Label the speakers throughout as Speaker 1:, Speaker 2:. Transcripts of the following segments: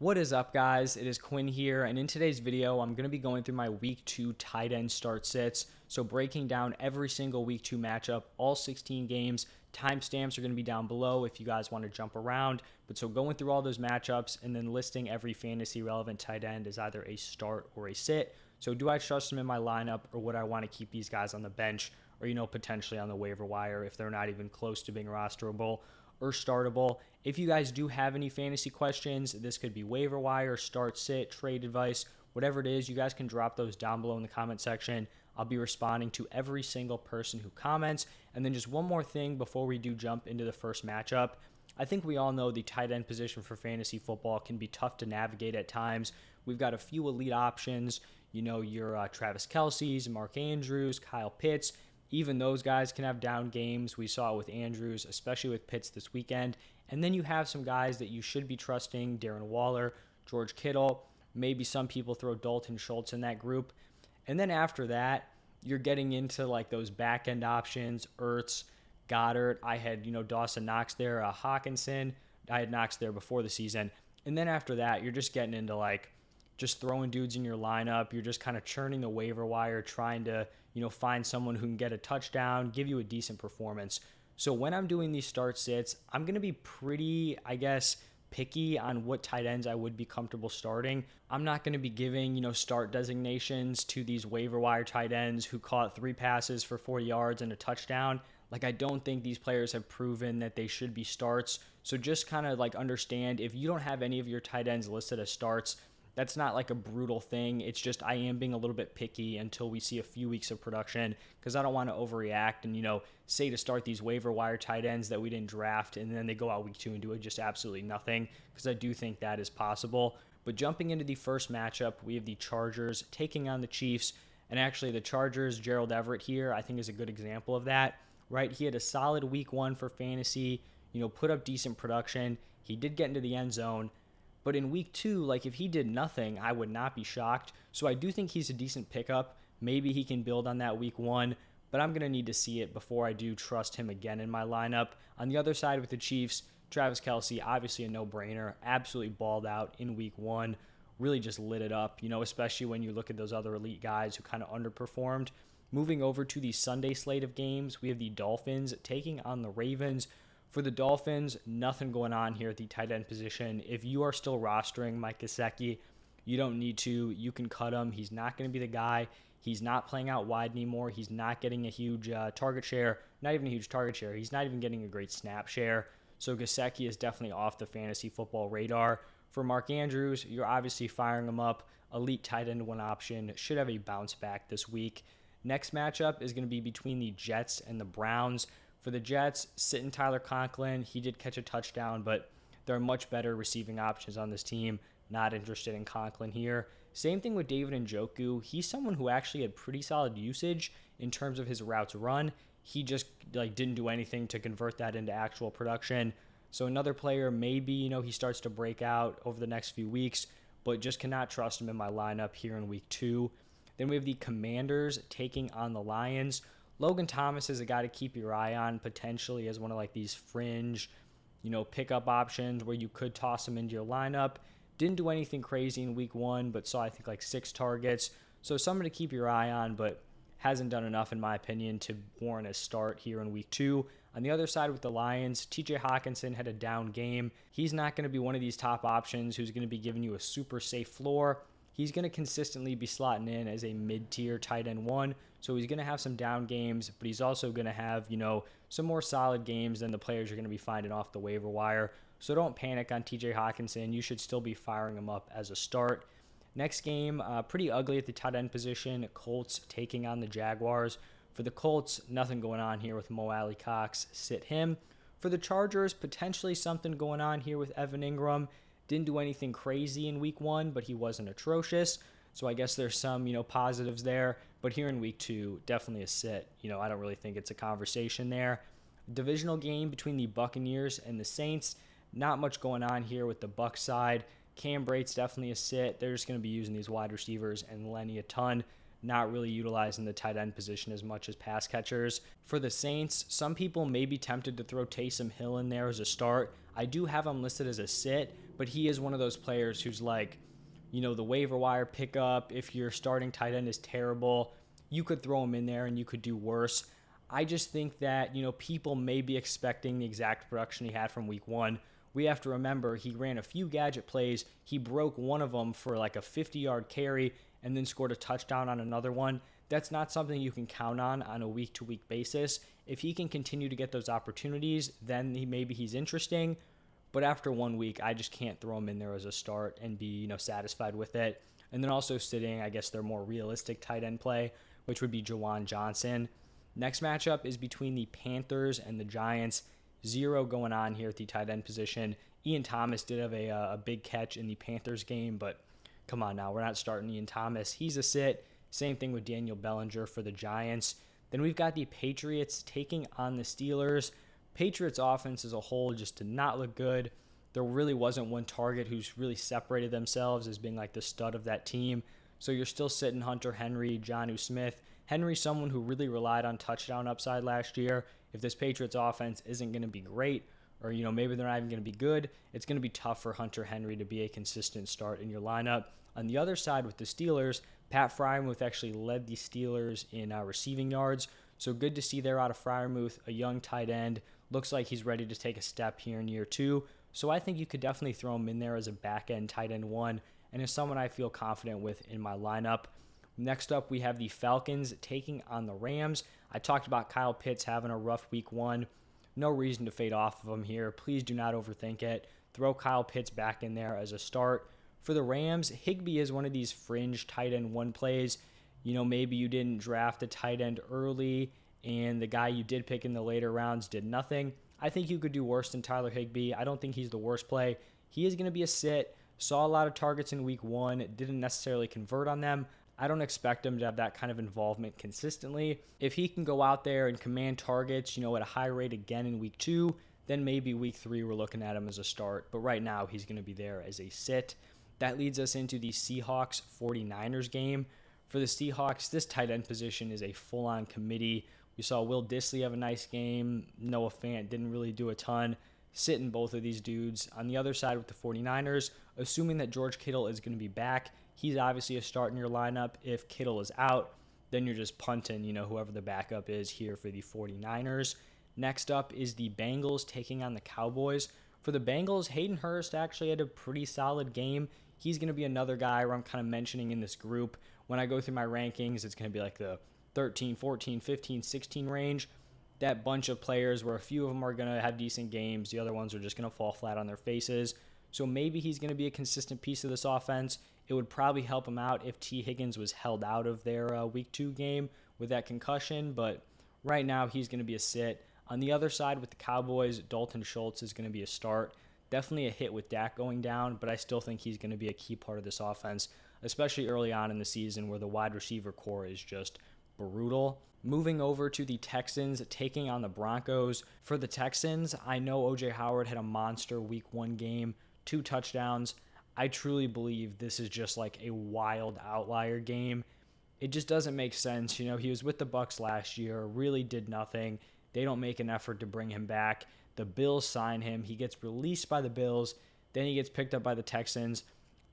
Speaker 1: What is up, guys? It is Quinn here, and in today's video, I'm going to be going through my week two tight end start sits. So, breaking down every single week two matchup, all 16 games. Timestamps are going to be down below if you guys want to jump around. But so, going through all those matchups and then listing every fantasy relevant tight end as either a start or a sit. So, do I trust them in my lineup, or would I want to keep these guys on the bench, or, you know, potentially on the waiver wire if they're not even close to being rosterable? Or startable. If you guys do have any fantasy questions, this could be waiver wire, start, sit, trade advice, whatever it is, you guys can drop those down below in the comment section. I'll be responding to every single person who comments. And then just one more thing before we do jump into the first matchup. I think we all know the tight end position for fantasy football can be tough to navigate at times. We've got a few elite options. You know, your uh, Travis Kelce's, Mark Andrews, Kyle Pitts even those guys can have down games. We saw it with Andrews, especially with Pitts this weekend. And then you have some guys that you should be trusting Darren Waller, George Kittle. Maybe some people throw Dalton Schultz in that group. And then after that, you're getting into like those back end options, Ertz, Goedert. I had, you know, Dawson Knox there, uh, Hockenson. I had Knox there before the season. And then after that, you're just getting into like just throwing dudes in your lineup. You're just kind of churning the waiver wire, trying to you know, find someone who can get a touchdown, give you a decent performance. So when I'm doing these start sits, I'm going to be pretty, I guess, picky on what tight ends I would be comfortable starting. I'm not going to be giving, you know, start designations to these waiver wire tight ends who caught three passes for 40 yards and a touchdown. Like I don't think these players have proven that they should be starts. So just kind of like understand if you don't have any of your tight ends listed as starts, that's not like a brutal thing. It's just I am being a little bit picky until we see a few weeks of production because I don't want to overreact and, you know, say to start these waiver wire tight ends that we didn't draft and then they go out week two and do just absolutely nothing because I do think that is possible. But jumping into the first matchup, we have the Chargers taking on the Chiefs. And actually, the Chargers, Gerald Everett here, I think is a good example of that, right? He had a solid week one for fantasy, you know, put up decent production. He did get into the end zone. But in week two, like if he did nothing, I would not be shocked. So I do think he's a decent pickup. Maybe he can build on that week one, but I'm going to need to see it before I do trust him again in my lineup. On the other side with the Chiefs, Travis Kelce, obviously a no brainer, absolutely balled out in week one, really just lit it up, you know, especially when you look at those other elite guys who kind of underperformed. Moving over to the Sunday slate of games, we have the Dolphins taking on the Ravens. For the Dolphins, nothing going on here at the tight end position. If you are still rostering Mike Gesicki, you don't need to. You can cut him. He's not going to be the guy. He's not playing out wide anymore. He's not getting a huge uh, target share, not even a huge target share. He's not even getting a great snap share. So Gesicki is definitely off the fantasy football radar. For Mark Andrews, you're obviously firing him up. Elite tight end one option. Should have a bounce back this week. Next matchup is going to be between the Jets and the Browns. For the Jets, sitting Tyler Conklin, he did catch a touchdown, but there are much better receiving options on this team. Not interested in Conklin here. Same thing with David Njoku. He's someone who actually had pretty solid usage in terms of his routes run. He just like didn't do anything to convert that into actual production. So another player, maybe you know he starts to break out over the next few weeks, but just cannot trust him in my lineup here in week two. Then we have the Commanders taking on the Lions. Logan Thomas is a guy to keep your eye on potentially as one of like these fringe, you know, pickup options where you could toss him into your lineup. Didn't do anything crazy in week one, but saw I think like six targets. So someone to keep your eye on, but hasn't done enough in my opinion to warrant a start here in week two. On the other side with the Lions, TJ Hockenson had a down game. He's not going to be one of these top options who's going to be giving you a super safe floor he's going to consistently be slotting in as a mid-tier tight end one. So he's going to have some down games, but he's also going to have, you know, some more solid games than the players you're going to be finding off the waiver wire. So don't panic on TJ Hockenson. You should still be firing him up as a start. Next game, uh, pretty ugly at the tight end position. Colts taking on the Jaguars. For the Colts, nothing going on here with Mo Alie-Cox. Sit him. For the Chargers, potentially something going on here with Evan Engram. Didn't do anything crazy in week one, but he wasn't atrocious. So I guess there's some, you know, positives there. But here in week two, definitely a sit. You know, I don't really think it's a conversation there. Divisional game between the Buccaneers and the Saints. Not much going on here with the Buck side. Cam Brate's definitely a sit. They're just going to be using these wide receivers and Lenny a ton. Not really utilizing the tight end position as much as pass catchers. For the Saints, some people may be tempted to throw Taysom Hill in there as a start. I do have him listed as a sit, but he is one of those players who's like, you know, the waiver wire pickup. If your starting tight end is terrible, you could throw him in there and you could do worse. I just think that, you know, people may be expecting the exact production he had from week one. We have to remember he ran a few gadget plays. He broke one of them for like a 50 yard carry and then scored a touchdown on another one. That's not something you can count on on a week to week basis. If he can continue to get those opportunities, then he, maybe he's interesting. But after one week, I just can't throw him in there as a start and be you know satisfied with it. And then also sitting, I guess their more realistic tight end play, which would be Juwan Johnson. Next matchup is between the Panthers and the Giants. Zero going on here at the tight end position. Ian Thomas did have a, uh, a big catch in the Panthers game, but come on now, we're not starting Ian Thomas. He's a sit. Same thing with Daniel Bellinger for the Giants. Then we've got the Patriots taking on the Steelers. Patriots offense as a whole just did not look good. There really wasn't one target who's really separated themselves as being like the stud of that team. So you're still sitting Hunter Henry, Jonnu Smith. Henry, someone who really relied on touchdown upside last year. If this Patriots offense isn't going to be great, or you know maybe they're not even going to be good, it's going to be tough for Hunter Henry to be a consistent start in your lineup. On the other side with the Steelers, Pat Freiermuth actually led the Steelers in uh, receiving yards. So good to see there out of Freiermuth, a young tight end. Looks like he's ready to take a step here in year two. So I think you could definitely throw him in there as a back end tight end one, and is someone I feel confident with in my lineup. Next up, we have the Falcons taking on the Rams. I talked about Kyle Pitts having a rough week one. No reason to fade off of him here. Please do not overthink it. Throw Kyle Pitts back in there as a start. For the Rams, Higbee is one of these fringe tight end one plays. You know, maybe you didn't draft a tight end early and the guy you did pick in the later rounds did nothing. I think you could do worse than Tyler Higbee. I don't think he's the worst play. He is going to be a sit. Saw a lot of targets in week one, didn't necessarily convert on them. I don't expect him to have that kind of involvement consistently. If he can go out there and command targets, you know, at a high rate again in week two, then maybe week three we're looking at him as a start. But right now he's going to be there as a sit. That leads us into the Seahawks 49ers game. For the Seahawks, this tight end position is a full on committee. We saw Will Dissly have a nice game. Noah Fant didn't really do a ton. Sitting both of these dudes. On the other side with the 49ers, assuming that George Kittle is going to be back, he's obviously a start in your lineup. If Kittle is out, then you're just punting, you know, whoever the backup is here for the 49ers. Next up is the Bengals taking on the Cowboys. For the Bengals, Hayden Hurst actually had a pretty solid game. He's going to be another guy where I'm kind of mentioning in this group. When I go through my rankings, it's going to be like the 13, 14, 15, 16 range. That bunch of players where a few of them are going to have decent games, the other ones are just going to fall flat on their faces. So maybe he's going to be a consistent piece of this offense. It would probably help him out if Tee Higgins was held out of their uh, week two game with that concussion, but right now he's going to be a sit. On the other side with the Cowboys, Dalton Schultz is going to be a start. Definitely a hit with Dak going down, but I still think he's going to be a key part of this offense, especially early on in the season where the wide receiver corps is just brutal. Moving over to the Texans taking on the Broncos. For the Texans, I know OJ Howard had a monster week one game, two touchdowns. I truly believe this is just like a wild outlier game. It just doesn't make sense. You know, he was with the Bucs last year, really did nothing. They don't make an effort to bring him back. The Bills sign him. He gets released by the Bills. Then he gets picked up by the Texans.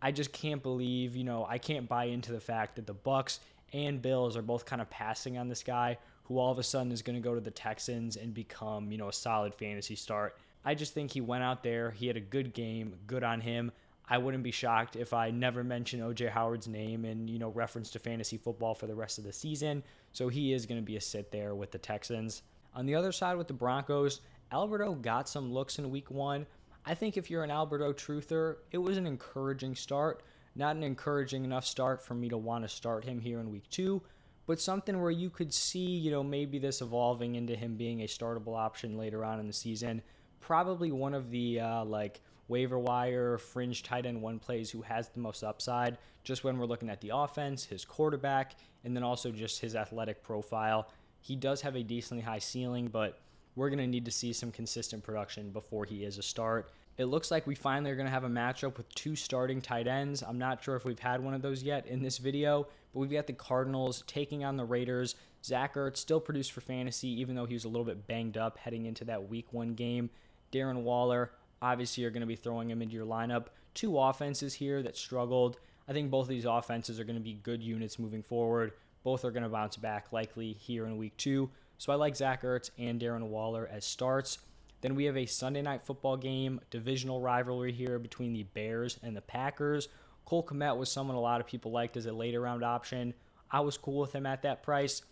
Speaker 1: I just can't believe, you know, I can't buy into the fact that the Bucs and Bills are both kind of passing on this guy who all of a sudden is going to go to the Texans and become, you know, a solid fantasy start. I just think he went out there, he had a good game, good on him. I wouldn't be shocked if I never mention OJ Howard's name and, you know, reference to fantasy football for the rest of the season. So he is going to be a sit there with the Texans. On the other side with the Broncos, Albert O got some looks in week one. I think if you're an Albert O truther, it was an encouraging start. Not an encouraging enough start for me to want to start him here in week two, but something where you could see, you know, maybe this evolving into him being a startable option later on in the season. Probably one of the, uh, like, waiver wire, fringe tight end one plays who has the most upside, just when we're looking at the offense, his quarterback, and then also just his athletic profile. He does have a decently high ceiling, but we're going to need to see some consistent production before he is a start. it looks like we finally are going to have a matchup with two starting tight ends. I'm not sure if we've had one of those yet in this video, but we've got the Cardinals taking on the Raiders. Zach Ertz still produced for fantasy, even though he was a little bit banged up heading into that week one game. Darren Waller, obviously, you're going to be throwing him into your lineup. Two offenses here that struggled. I think both of these offenses are going to be good units moving forward. Both are going to bounce back likely here in week two. So I like Zach Ertz and Darren Waller as starts. Then we have a Sunday night football game, divisional rivalry here between the Bears and the Packers. Cole Kmet was someone a lot of people liked as a later round option. I was cool with him at that price.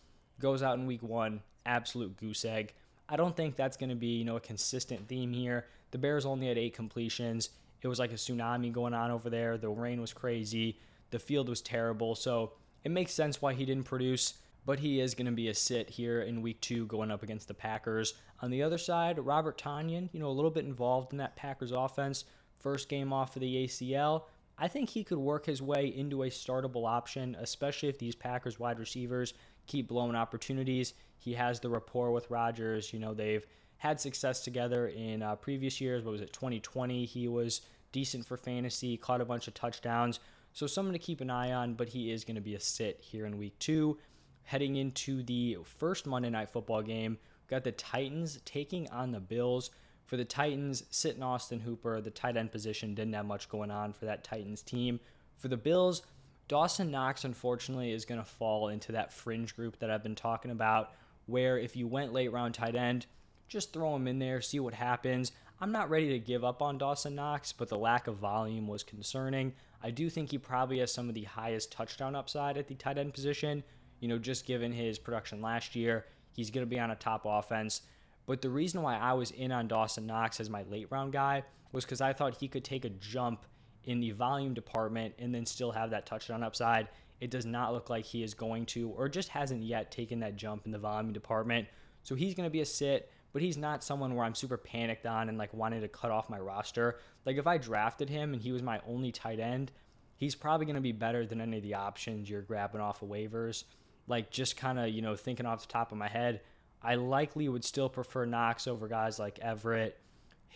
Speaker 1: Goes out in week one, absolute goose egg. I don't think that's going to be, you know, a consistent theme here. The Bears only had eight completions. It was like a tsunami going on over there. The rain was crazy. The field was terrible. So it makes sense why he didn't produce but he is going to be a sit here in week two going up against the Packers. On the other side, Robert Tonyan, you know, a little bit involved in that Packers offense. First game off of the ACL. I think he could work his way into a startable option, especially if these Packers wide receivers keep blowing opportunities. He has the rapport with Rodgers. You know, they've had success together in uh, previous years. What was it, 2020? He was decent for fantasy, caught a bunch of touchdowns. So, someone to keep an eye on, but he is going to be a sit here in week two heading into the first Monday Night Football game. Got the Titans taking on the Bills. For the Titans, sitting Austin Hooper, the tight end position didn't have much going on for that Titans team. For the Bills, Dawson Knox, unfortunately, is going to fall into that fringe group that I've been talking about, where if you went late round tight end, just throw him in there, see what happens. I'm not ready to give up on Dawson Knox, but the lack of volume was concerning. I do think he probably has some of the highest touchdown upside at the tight end position, you know, just given his production last year, he's going to be on a top offense. But the reason why I was in on Dawson Knox as my late round guy was because I thought he could take a jump in the volume department and then still have that touchdown upside. It does not look like he is going to, or just hasn't yet taken that jump in the volume department. So he's going to be a sit, but he's not someone where I'm super panicked on and like wanting to cut off my roster. Like if I drafted him and he was my only tight end, he's probably going to be better than any of the options you're grabbing off of waivers like just kind of you know thinking off the top of my head, I likely would still prefer Knox over guys like Everett,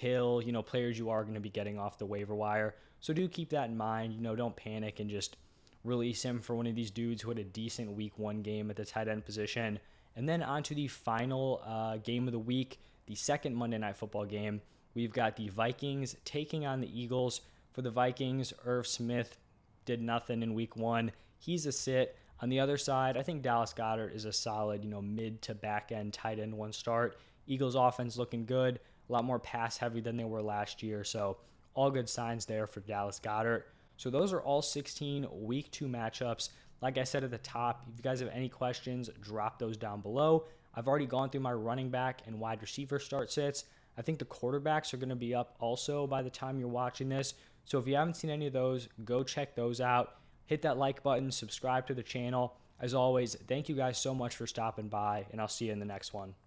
Speaker 1: Hill, you know, players you are going to be getting off the waiver wire. So do keep that in mind. You know, don't panic and just release him for one of these dudes who had a decent week one game at the tight end position. And then on to the final uh, game of the week, the second Monday Night Football game. We've got the Vikings taking on the Eagles. For the Vikings, Irv Smith did nothing in week one. He's a sit. On the other side, I think Dallas Goedert is a solid, you know, mid to back end tight end one start. Eagles offense looking good, a lot more pass heavy than they were last year. So all good signs there for Dallas Goedert. So those are all 16 week two matchups. Like I said at the top, if you guys have any questions, drop those down below. I've already gone through my running back and wide receiver start sits. I think the quarterbacks are going to be up also by the time you're watching this. So if you haven't seen any of those, go check those out hit that like button, subscribe to the channel. As always, thank you guys so much for stopping by, and I'll see you in the next one.